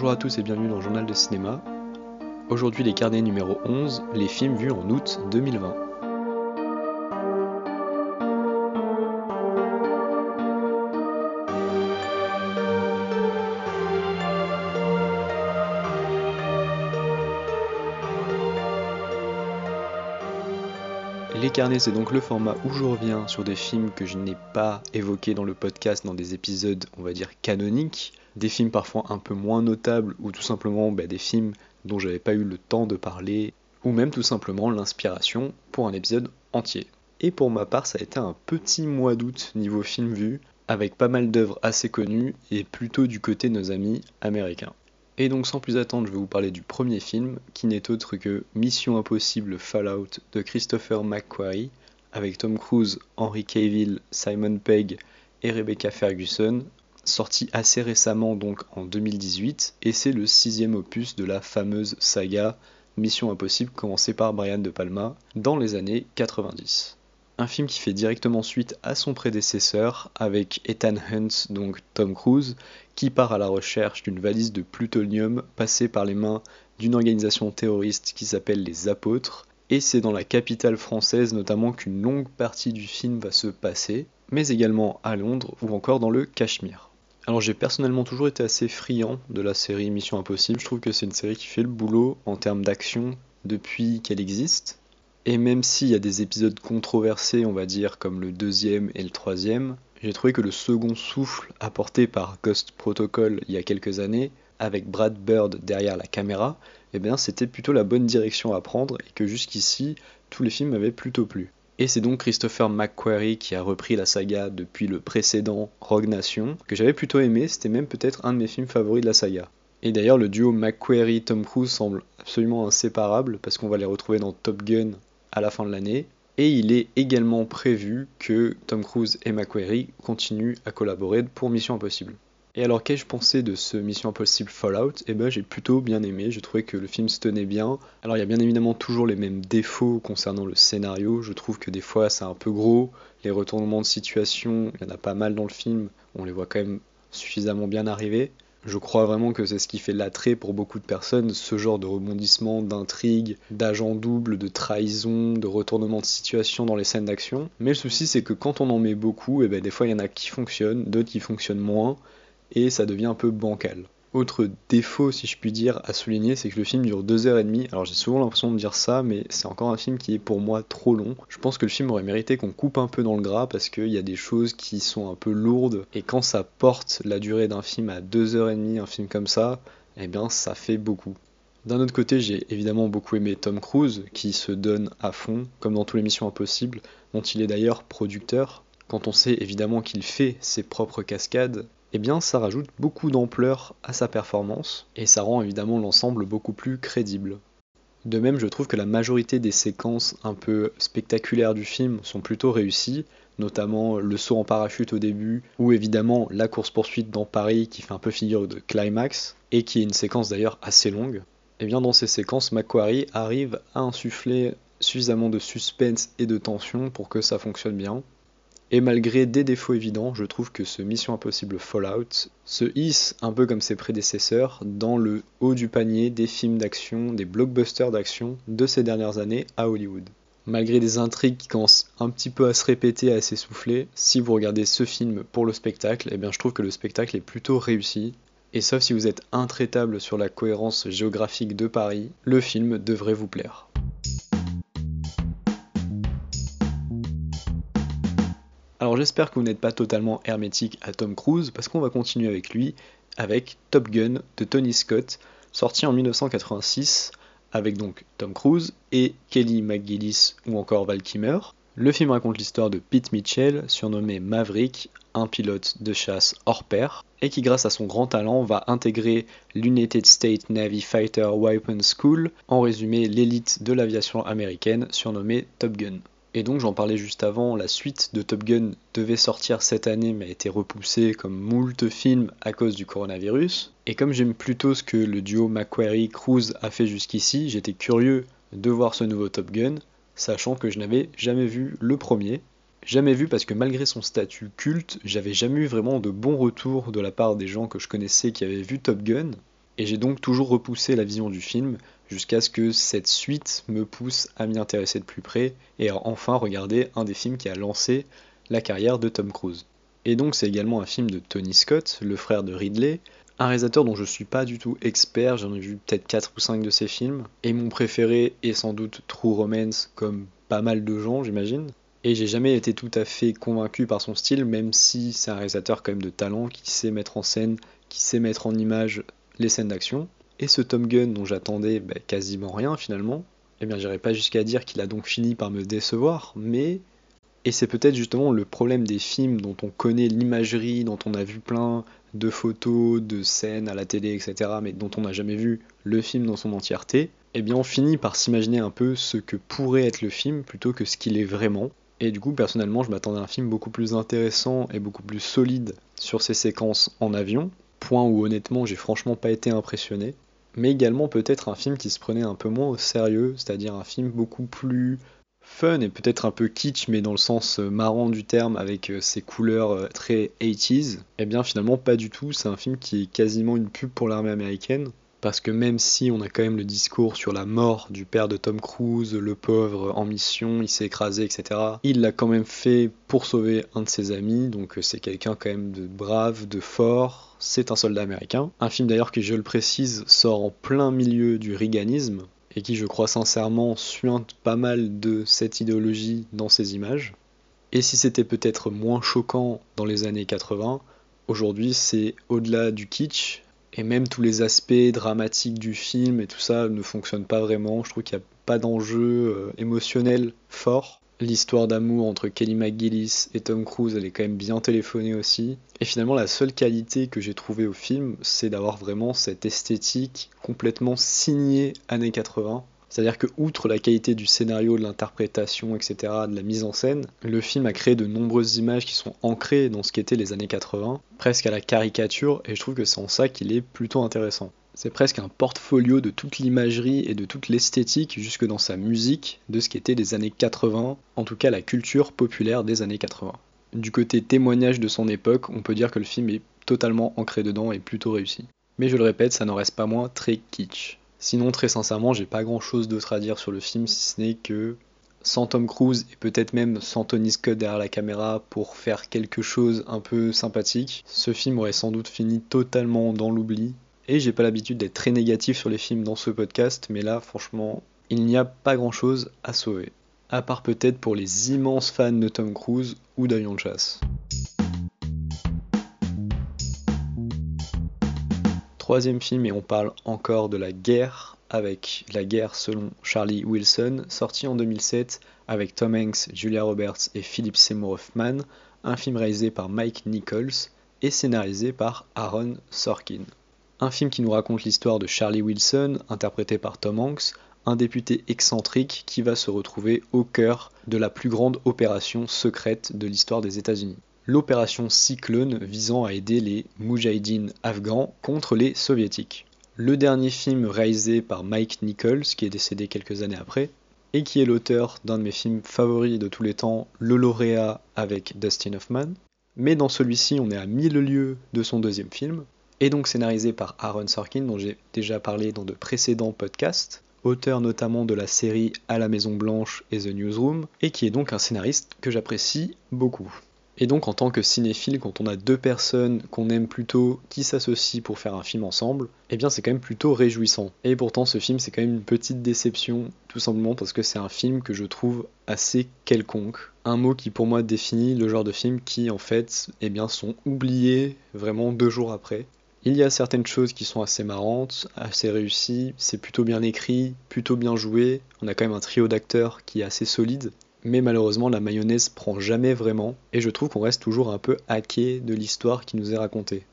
Bonjour à tous et bienvenue dans le Journal de Cinéma. Aujourd'hui les carnets numéro 11, les films vus en août 2020. C'est donc le format où je reviens sur des films que je n'ai pas évoqués dans le podcast dans des épisodes, on va dire, canoniques, des films parfois un peu moins notables ou tout simplement bah, des films dont j'avais pas eu le temps de parler, ou même tout simplement l'inspiration pour un épisode entier. Et pour ma part, ça a été un petit mois d'août niveau film vu, avec pas mal d'œuvres assez connues et plutôt du côté de nos amis américains. Et donc sans plus attendre, je vais vous parler du premier film, qui n'est autre que Mission Impossible Fallout de Christopher McQuarrie, avec Tom Cruise, Henry Cavill, Simon Pegg et Rebecca Ferguson, sorti assez récemment donc en 2018, et c'est le sixième opus de la fameuse saga Mission Impossible commencée par Brian De Palma dans les années 90 un film qui fait directement suite à son prédécesseur avec Ethan Hunt, donc Tom Cruise, qui part à la recherche d'une valise de plutonium passée par les mains d'une organisation terroriste qui s'appelle les Apôtres. Et c'est dans la capitale française notamment qu'une longue partie du film va se passer, mais également à Londres ou encore dans le Cachemire. Alors j'ai personnellement toujours été assez friand de la série Mission Impossible, je trouve que c'est une série qui fait le boulot en termes d'action depuis qu'elle existe. Et même s'il y a des épisodes controversés, on va dire, comme le deuxième et le troisième, j'ai trouvé que le second souffle apporté par Ghost Protocol il y a quelques années, avec Brad Bird derrière la caméra, eh bien c'était plutôt la bonne direction à prendre et que jusqu'ici, tous les films m'avaient plutôt plu. Et c'est donc Christopher McQuarrie qui a repris la saga depuis le précédent Rogue Nation, que j'avais plutôt aimé, c'était même peut-être un de mes films favoris de la saga. Et d'ailleurs, le duo McQuarrie-Tom Cruise semble absolument inséparable parce qu'on va les retrouver dans Top Gun à la fin de l'année. Et il est également prévu que Tom Cruise et McQuarrie continuent à collaborer pour Mission Impossible. Et alors qu'ai-je pensé de ce Mission Impossible Fallout? Eh ben j'ai plutôt bien aimé, j'ai trouvé que le film se tenait bien. Alors il y a bien évidemment toujours les mêmes défauts concernant le scénario, je trouve que des fois c'est un peu gros, les retournements de situation, il y en a pas mal dans le film, on les voit quand même suffisamment bien arriver. Je crois vraiment que c'est ce qui fait l'attrait pour beaucoup de personnes, ce genre de rebondissement, d'intrigue, d'agent double, de trahison, de retournement de situation dans les scènes d'action. Mais le souci c'est que quand on en met beaucoup, et eh ben des fois il y en a qui fonctionnent, d'autres qui fonctionnent moins, et ça devient un peu bancal. Autre défaut, si je puis dire, à souligner, c'est que le film dure 2h30. Alors j'ai souvent l'impression de dire ça, mais c'est encore un film qui est pour moi trop long. Je pense que le film aurait mérité qu'on coupe un peu dans le gras parce qu'il y a des choses qui sont un peu lourdes. Et quand ça porte la durée d'un film à 2h30, un film comme ça, eh bien ça fait beaucoup. D'un autre côté, j'ai évidemment beaucoup aimé Tom Cruise, qui se donne à fond, comme dans toutes les missions impossibles, dont il est d'ailleurs producteur. Quand on sait évidemment qu'il fait ses propres cascades, eh bien ça rajoute beaucoup d'ampleur à sa performance et ça rend évidemment l'ensemble beaucoup plus crédible. De même, je trouve que la majorité des séquences un peu spectaculaires du film sont plutôt réussies, notamment le saut en parachute au début, ou évidemment la course-poursuite dans Paris qui fait un peu figure de climax, et qui est une séquence d'ailleurs assez longue. Et eh bien dans ces séquences, Macquarie arrive à insuffler suffisamment de suspense et de tension pour que ça fonctionne bien. Et malgré des défauts évidents, je trouve que ce Mission Impossible Fallout se hisse, un peu comme ses prédécesseurs, dans le haut du panier des films d'action, des blockbusters d'action de ces dernières années à Hollywood. Malgré des intrigues qui commencent un petit peu à se répéter, à s'essouffler, si vous regardez ce film pour le spectacle, eh bien je trouve que le spectacle est plutôt réussi. Et sauf si vous êtes intraitable sur la cohérence géographique de Paris, le film devrait vous plaire. Alors j'espère que vous n'êtes pas totalement hermétique à Tom Cruise parce qu'on va continuer avec lui avec Top Gun de Tony Scott, sorti en 1986 avec donc Tom Cruise et Kelly McGillis ou encore Val. Le film raconte l'histoire de Pete Mitchell, surnommé Maverick, un pilote de chasse hors pair, et qui grâce à son grand talent va intégrer l'United States Navy Fighter Weapons School, en résumé l'élite de l'aviation américaine surnommée Top Gun. Et donc j'en parlais juste avant, la suite de Top Gun devait sortir cette année mais a été repoussée comme moult films à cause du coronavirus. Et comme j'aime plutôt ce que le duo Macquarie-Cruz a fait jusqu'ici, j'étais curieux de voir ce nouveau Top Gun, sachant que je n'avais jamais vu le premier. Jamais vu parce que malgré son statut culte, j'avais jamais eu vraiment de bons retours de la part des gens que je connaissais qui avaient vu Top Gun. et j'ai donc toujours repoussé la vision du film jusqu'à ce que cette suite me pousse à m'y intéresser de plus près et à enfin regarder un des films qui a lancé la carrière de Tom Cruise. Et donc c'est également un film de Tony Scott, le frère de Ridley, un réalisateur dont je suis pas du tout expert, j'en ai vu peut-être 4 ou 5 de ses films, et mon préféré est sans doute True Romance, comme pas mal de gens j'imagine. Et j'ai jamais été tout à fait convaincu par son style, même si c'est un réalisateur quand même de talent, qui sait mettre en scène, qui sait mettre en image les scènes d'action. Et ce Tom Gunn dont j'attendais bah, quasiment rien finalement, eh bien j'irai pas jusqu'à dire qu'il a donc fini par me décevoir, mais et c'est peut-être justement le problème des films dont on connaît l'imagerie, dont on a vu plein de photos, de scènes à la télé, etc., mais dont on n'a jamais vu le film dans son entièreté, eh bien on finit par s'imaginer un peu ce que pourrait être le film plutôt que ce qu'il est vraiment. Et du coup, personnellement, je m'attendais à un film beaucoup plus intéressant et beaucoup plus solide sur ces séquences en avion, point où honnêtement j'ai franchement pas été impressionné, mais également peut-être un film qui se prenait un peu moins au sérieux, c'est-à-dire un film beaucoup plus fun et peut-être un peu kitsch, mais dans le sens euh, marrant du terme, avec euh, ses couleurs euh, très 80s, eh bien finalement pas du tout. C'est un film qui est quasiment une pub pour l'armée américaine. Parce que même si on a quand même le discours sur la mort du père de Tom Cruise, le pauvre en mission, il s'est écrasé, etc., il l'a quand même fait pour sauver un de ses amis, donc c'est quelqu'un quand même de brave, de fort, c'est un soldat américain. Un film d'ailleurs qui, je le précise, sort en plein milieu du riganisme, et qui, je crois sincèrement, suinte pas mal de cette idéologie dans ses images. Et si c'était peut-être moins choquant dans les années 80, aujourd'hui c'est au-delà du kitsch, et même tous les aspects dramatiques du film et tout ça ne fonctionnent pas vraiment. Je trouve qu'il n'y a pas d'enjeu euh, émotionnel fort. L'histoire d'amour entre Kelly McGillis et Tom Cruise, elle est quand même bien téléphonée aussi. Et finalement, la seule qualité que j'ai trouvée au film, c'est d'avoir vraiment cette esthétique complètement signée années 80. C'est-à-dire que, outre la qualité du scénario, de l'interprétation, etc., de la mise en scène, le film a créé de nombreuses images qui sont ancrées dans ce qu'étaient les années 80, presque à la caricature, et je trouve que c'est en ça qu'il est plutôt intéressant. C'est presque un portfolio de toute l'imagerie et de toute l'esthétique, jusque dans sa musique, de ce qu'était les années 80, en tout cas la culture populaire des années 80. Du côté témoignage de son époque, on peut dire que le film est totalement ancré dedans et plutôt réussi. Mais je le répète, ça n'en reste pas moins très kitsch. Sinon, très sincèrement, j'ai pas grand chose d'autre à dire sur le film, si ce n'est que sans Tom Cruise et peut-être même sans Tony Scott derrière la caméra pour faire quelque chose un peu sympathique, ce film aurait sans doute fini totalement dans l'oubli et j'ai pas l'habitude d'être très négatif sur les films dans ce podcast, mais là, franchement, il n'y a pas grand chose à sauver. À part peut-être pour les immenses fans de Tom Cruise ou d'Avion de chasse. Troisième film, et on parle encore de la guerre, avec La guerre selon Charlie Wilson, sorti en 2007 avec Tom Hanks, Julia Roberts et Philip Seymour Hoffman, un film réalisé par Mike Nichols et scénarisé par Aaron Sorkin. Un film qui nous raconte l'histoire de Charlie Wilson, interprété par Tom Hanks, un député excentrique qui va se retrouver au cœur de la plus grande opération secrète de l'histoire des États-Unis. L'opération Cyclone visant à aider les Moudjahidines afghans contre les soviétiques. Le dernier film réalisé par Mike Nichols, qui est décédé quelques années après, et qui est l'auteur d'un de mes films favoris de tous les temps, Le lauréat avec Dustin Hoffman. Mais dans celui-ci, on est à mille lieues de son deuxième film, et donc scénarisé par Aaron Sorkin, dont j'ai déjà parlé dans de précédents podcasts, auteur notamment de la série À la Maison Blanche et The Newsroom, et qui est donc un scénariste que j'apprécie beaucoup. Et donc en tant que cinéphile, quand on a deux personnes qu'on aime plutôt qui s'associent pour faire un film ensemble, eh bien c'est quand même plutôt réjouissant. Et pourtant ce film c'est quand même une petite déception, tout simplement parce que c'est un film que je trouve assez quelconque. Un mot qui pour moi définit le genre de film qui en fait eh sont oubliés vraiment deux jours après. Il y a certaines choses qui sont assez marrantes, assez réussies, c'est plutôt bien écrit, plutôt bien joué, on a quand même un trio d'acteurs qui est assez solide, mais malheureusement la mayonnaise prend jamais vraiment, et je trouve qu'on reste toujours un peu hacké de l'histoire qui nous est racontée.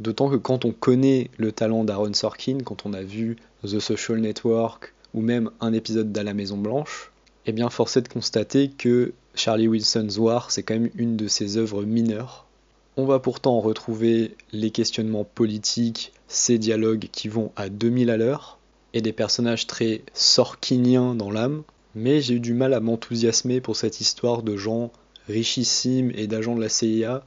D'autant que quand on connaît le talent d'Aaron Sorkin, quand on a vu The Social Network ou même un épisode d'À la Maison Blanche, eh bien force est de constater que Charlie Wilson's War c'est quand même une de ses œuvres mineures on va pourtant retrouver les questionnements politiques, ces dialogues qui vont à 2000 à l'heure, et des personnages très sorkiniens dans l'âme, mais j'ai eu du mal à m'enthousiasmer pour cette histoire de gens richissimes et d'agents de la CIA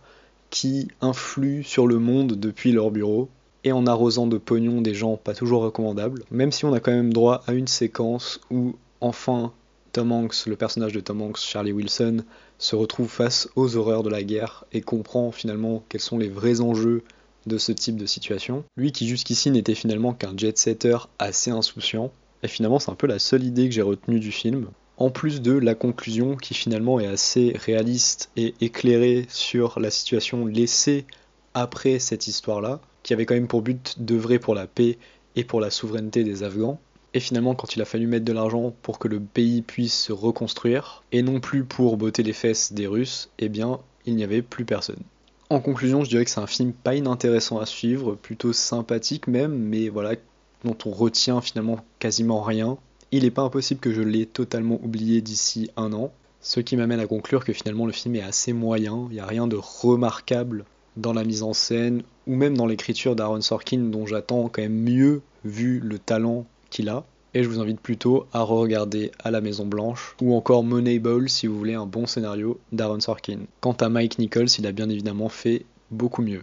qui influent sur le monde depuis leur bureau. et en arrosant de pognon des gens pas toujours recommandables, même si on a quand même droit à une séquence où enfin Tom Hanks, le personnage de Tom Hanks, Charlie Wilson, se retrouve face aux horreurs de la guerre et comprend finalement quels sont les vrais enjeux de ce type de situation. Lui qui jusqu'ici n'était finalement qu'un jet-setter assez insouciant, et finalement c'est un peu la seule idée que j'ai retenue du film, en plus de la conclusion qui finalement est assez réaliste et éclairée sur la situation laissée après cette histoire-là, qui avait quand même pour but d'œuvrer pour la paix et pour la souveraineté des Afghans. Et finalement, quand il a fallu mettre de l'argent pour que le pays puisse se reconstruire, et non plus pour botter les fesses des Russes, eh bien, il n'y avait plus personne. En conclusion, je dirais que c'est un film pas inintéressant à suivre, plutôt sympathique même, mais voilà, dont on retient finalement quasiment rien. Il n'est pas impossible que je l'ai totalement oublié d'ici un an, ce qui m'amène à conclure que finalement le film est assez moyen, il n'y a rien de remarquable dans la mise en scène ou même dans l'écriture d'Aaron Sorkin dont j'attends quand même mieux vu le talent qu'il a. Et je vous invite plutôt à re-regarder À la Maison Blanche ou encore Moneyball si vous voulez un bon scénario d'Aaron Sorkin. Quant à Mike Nichols, il a bien évidemment fait beaucoup mieux.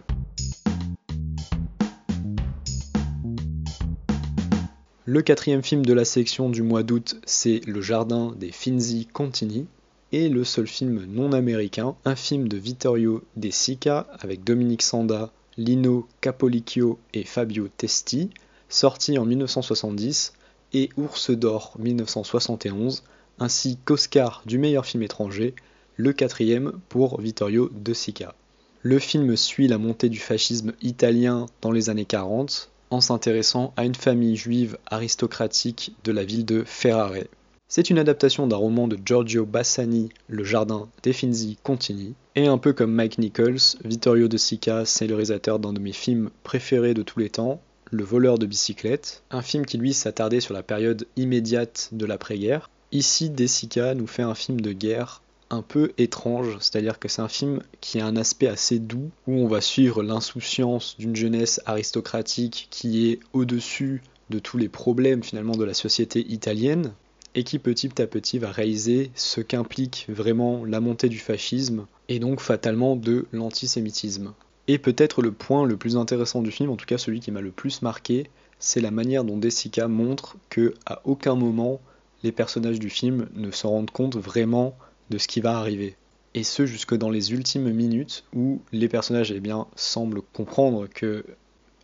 Le quatrième film de la section du mois d'août, c'est Le Jardin des Finzi Contini, et le seul film non américain, un film de Vittorio De Sica avec Dominique Sanda, Lino Capolicchio et Fabio Testi, sorti en 1970, et Ours d'Or 1971, ainsi qu'Oscar du meilleur film étranger, le quatrième pour Vittorio De Sica. Le film suit la montée du fascisme italien dans les années 40 en s'intéressant à une famille juive aristocratique de la ville de Ferrare. C'est une adaptation d'un roman de Giorgio Bassani, Le Jardin des Finzi Contini, et un peu comme Mike Nichols, Vittorio De Sica, c'est le réalisateur d'un de mes films préférés de tous les temps, Le voleur de bicyclette, un film qui lui s'attardait sur la période immédiate de l'après-guerre. Ici, De Sica nous fait un film de guerre un peu étrange, c'est-à-dire que c'est un film qui a un aspect assez doux, où on va suivre l'insouciance d'une jeunesse aristocratique qui est au-dessus de tous les problèmes finalement de la société italienne, et qui petit à petit va réaliser ce qu'implique vraiment la montée du fascisme et donc fatalement de l'antisémitisme. Et peut-être le point le plus intéressant du film, en tout cas celui qui m'a le plus marqué, c'est la manière dont Desica montre que à aucun moment les personnages du film ne se rendent compte vraiment de ce qui va arriver. Et ce jusque dans les ultimes minutes où les personnages eh bien, semblent comprendre que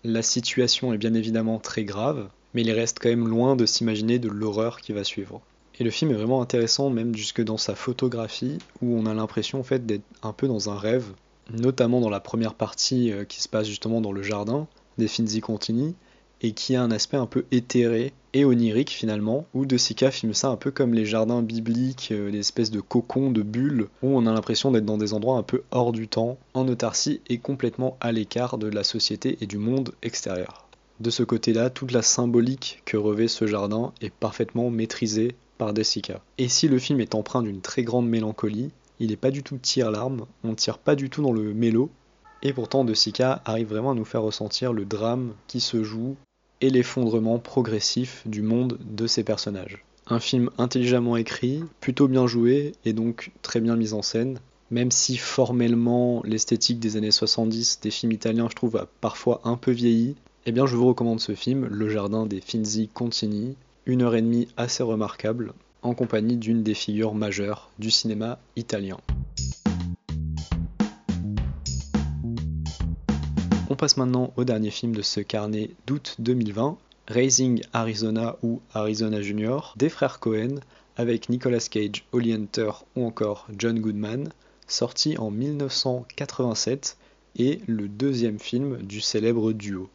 la situation est bien évidemment très grave, mais il reste quand même loin de s'imaginer de l'horreur qui va suivre. Et le film est vraiment intéressant même jusque dans sa photographie où on a l'impression en fait d'être un peu dans un rêve, notamment dans la première partie euh, qui se passe justement dans le jardin des Finzi Contini et qui a un aspect un peu éthéré et onirique finalement, où De Sica filme ça un peu comme les jardins bibliques, euh, l'espèce de cocon, de bulles, où on a l'impression d'être dans des endroits un peu hors du temps, en autarcie et complètement à l'écart de la société et du monde extérieur. De ce côté-là, toute la symbolique que revêt ce jardin est parfaitement maîtrisée par Desica. Et si le film est empreint d'une très grande mélancolie, il n'est pas du tout tire-larme, on ne tire pas du tout dans le mélo, et pourtant De arrive vraiment à nous faire ressentir le drame qui se joue et l'effondrement progressif du monde de ses personnages. Un film intelligemment écrit, plutôt bien joué et donc très bien mis en scène, même si formellement l'esthétique des années 70 des films italiens je trouve a parfois un peu vieilli, eh bien, je vous recommande ce film, Le Jardin des Finzi Contini, une heure et demie assez remarquable, en compagnie d'une des figures majeures du cinéma italien. Passe maintenant au dernier film de ce carnet d'août 2020, Raising Arizona ou Arizona Junior, des frères Cohen, avec Nicolas Cage, Holly Hunter ou encore John Goodman, sorti en 1987 et le deuxième film du célèbre duo.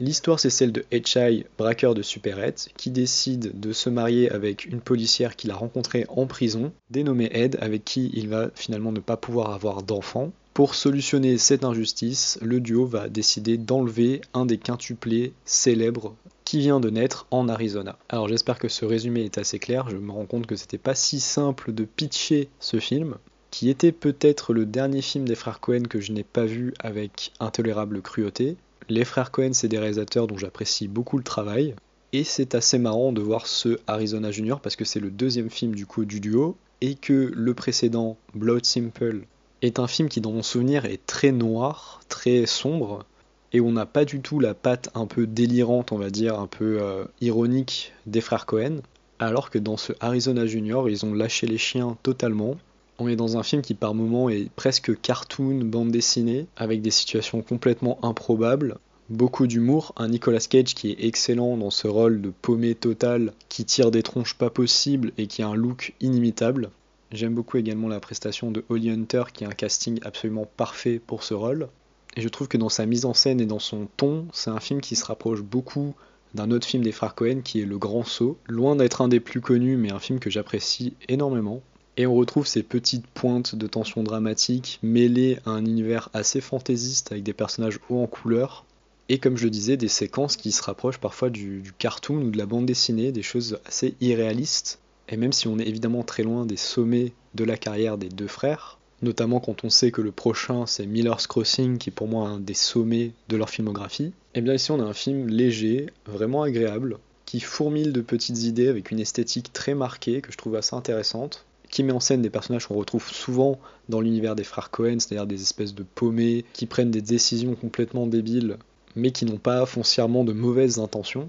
L'histoire, c'est celle de H.I., braqueur de supérette, qui décide de se marier avec une policière qu'il a rencontrée en prison, dénommée Ed, avec qui il va finalement ne pas pouvoir avoir d'enfant. Pour solutionner cette injustice, le duo va décider d'enlever un des quintuplés célèbres qui vient de naître en Arizona. Alors j'espère que ce résumé est assez clair, je me rends compte que c'était pas si simple de pitcher ce film, qui était peut-être le dernier film des frères Cohen que je n'ai pas vu avec intolérable cruauté, les frères Cohen, c'est des réalisateurs dont j'apprécie beaucoup le travail. Et c'est assez marrant de voir ce Arizona Junior parce que c'est le deuxième film du coup du duo et que le précédent, Blood Simple, est un film qui dans mon souvenir est très noir, très sombre, et on n'a pas du tout la patte un peu délirante, on va dire, un peu euh, ironique des frères Cohen, alors que dans ce Arizona Junior, ils ont lâché les chiens totalement. On est dans un film qui par moments est presque cartoon, bande dessinée, avec des situations complètement improbables, beaucoup d'humour, un Nicolas Cage qui est excellent dans ce rôle de paumé total, qui tire des tronches pas possibles et qui a un look inimitable. J'aime beaucoup également la prestation de Holly Hunter qui a un casting absolument parfait pour ce rôle. Et je trouve que dans sa mise en scène et dans son ton, c'est un film qui se rapproche beaucoup d'un autre film des frères Cohen qui est Le Grand Saut. Loin d'être un des plus connus, mais un film que j'apprécie énormément. Et on retrouve ces petites pointes de tension dramatique mêlées à un univers assez fantaisiste avec des personnages hauts en couleur. Et comme je le disais, des séquences qui se rapprochent parfois du cartoon ou de la bande dessinée, des choses assez irréalistes. Et même si on est évidemment très loin des sommets de la carrière des deux frères, notamment quand on sait que le prochain c'est Miller's Crossing qui est pour moi un des sommets de leur filmographie, et eh bien ici on a un film léger, vraiment agréable, qui fourmille de petites idées avec une esthétique très marquée que je trouve assez intéressante, qui met en scène des personnages qu'on retrouve souvent dans l'univers des frères Cohen, c'est-à-dire des espèces de paumés qui prennent des décisions complètement débiles, mais qui n'ont pas foncièrement de mauvaises intentions.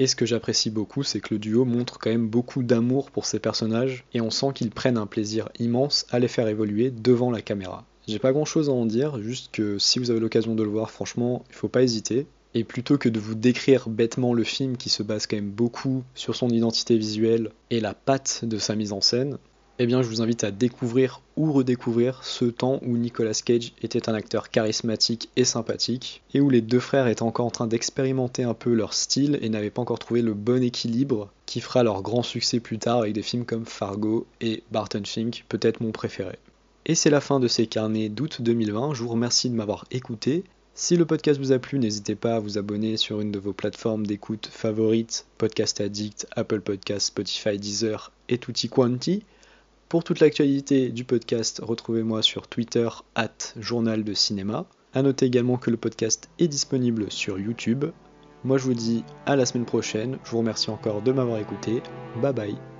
Et ce que j'apprécie beaucoup, c'est que le duo montre quand même beaucoup d'amour pour ses personnages et on sent qu'ils prennent un plaisir immense à les faire évoluer devant la caméra. J'ai pas grand chose à en dire, juste que si vous avez l'occasion de le voir, franchement, il faut pas hésiter. Et plutôt que de vous décrire bêtement le film qui se base quand même beaucoup sur son identité visuelle et la patte de sa mise en scène, eh bien je vous invite à découvrir ou redécouvrir ce temps où Nicolas Cage était un acteur charismatique et sympathique, et où les deux frères étaient encore en train d'expérimenter un peu leur style et n'avaient pas encore trouvé le bon équilibre qui fera leur grand succès plus tard avec des films comme Fargo et Barton Fink, peut-être mon préféré. Et c'est la fin de ces carnets d'août 2020, je vous remercie de m'avoir écouté. Si le podcast vous a plu, n'hésitez pas à vous abonner sur une de vos plateformes d'écoute favorites, Podcast Addict, Apple Podcast, Spotify, Deezer et Tutti Quanti. Pour toute l'actualité du podcast, retrouvez-moi sur Twitter, at journal de cinéma. A noter également que le podcast est disponible sur YouTube. Moi je vous dis à la semaine prochaine, je vous remercie encore de m'avoir écouté, bye bye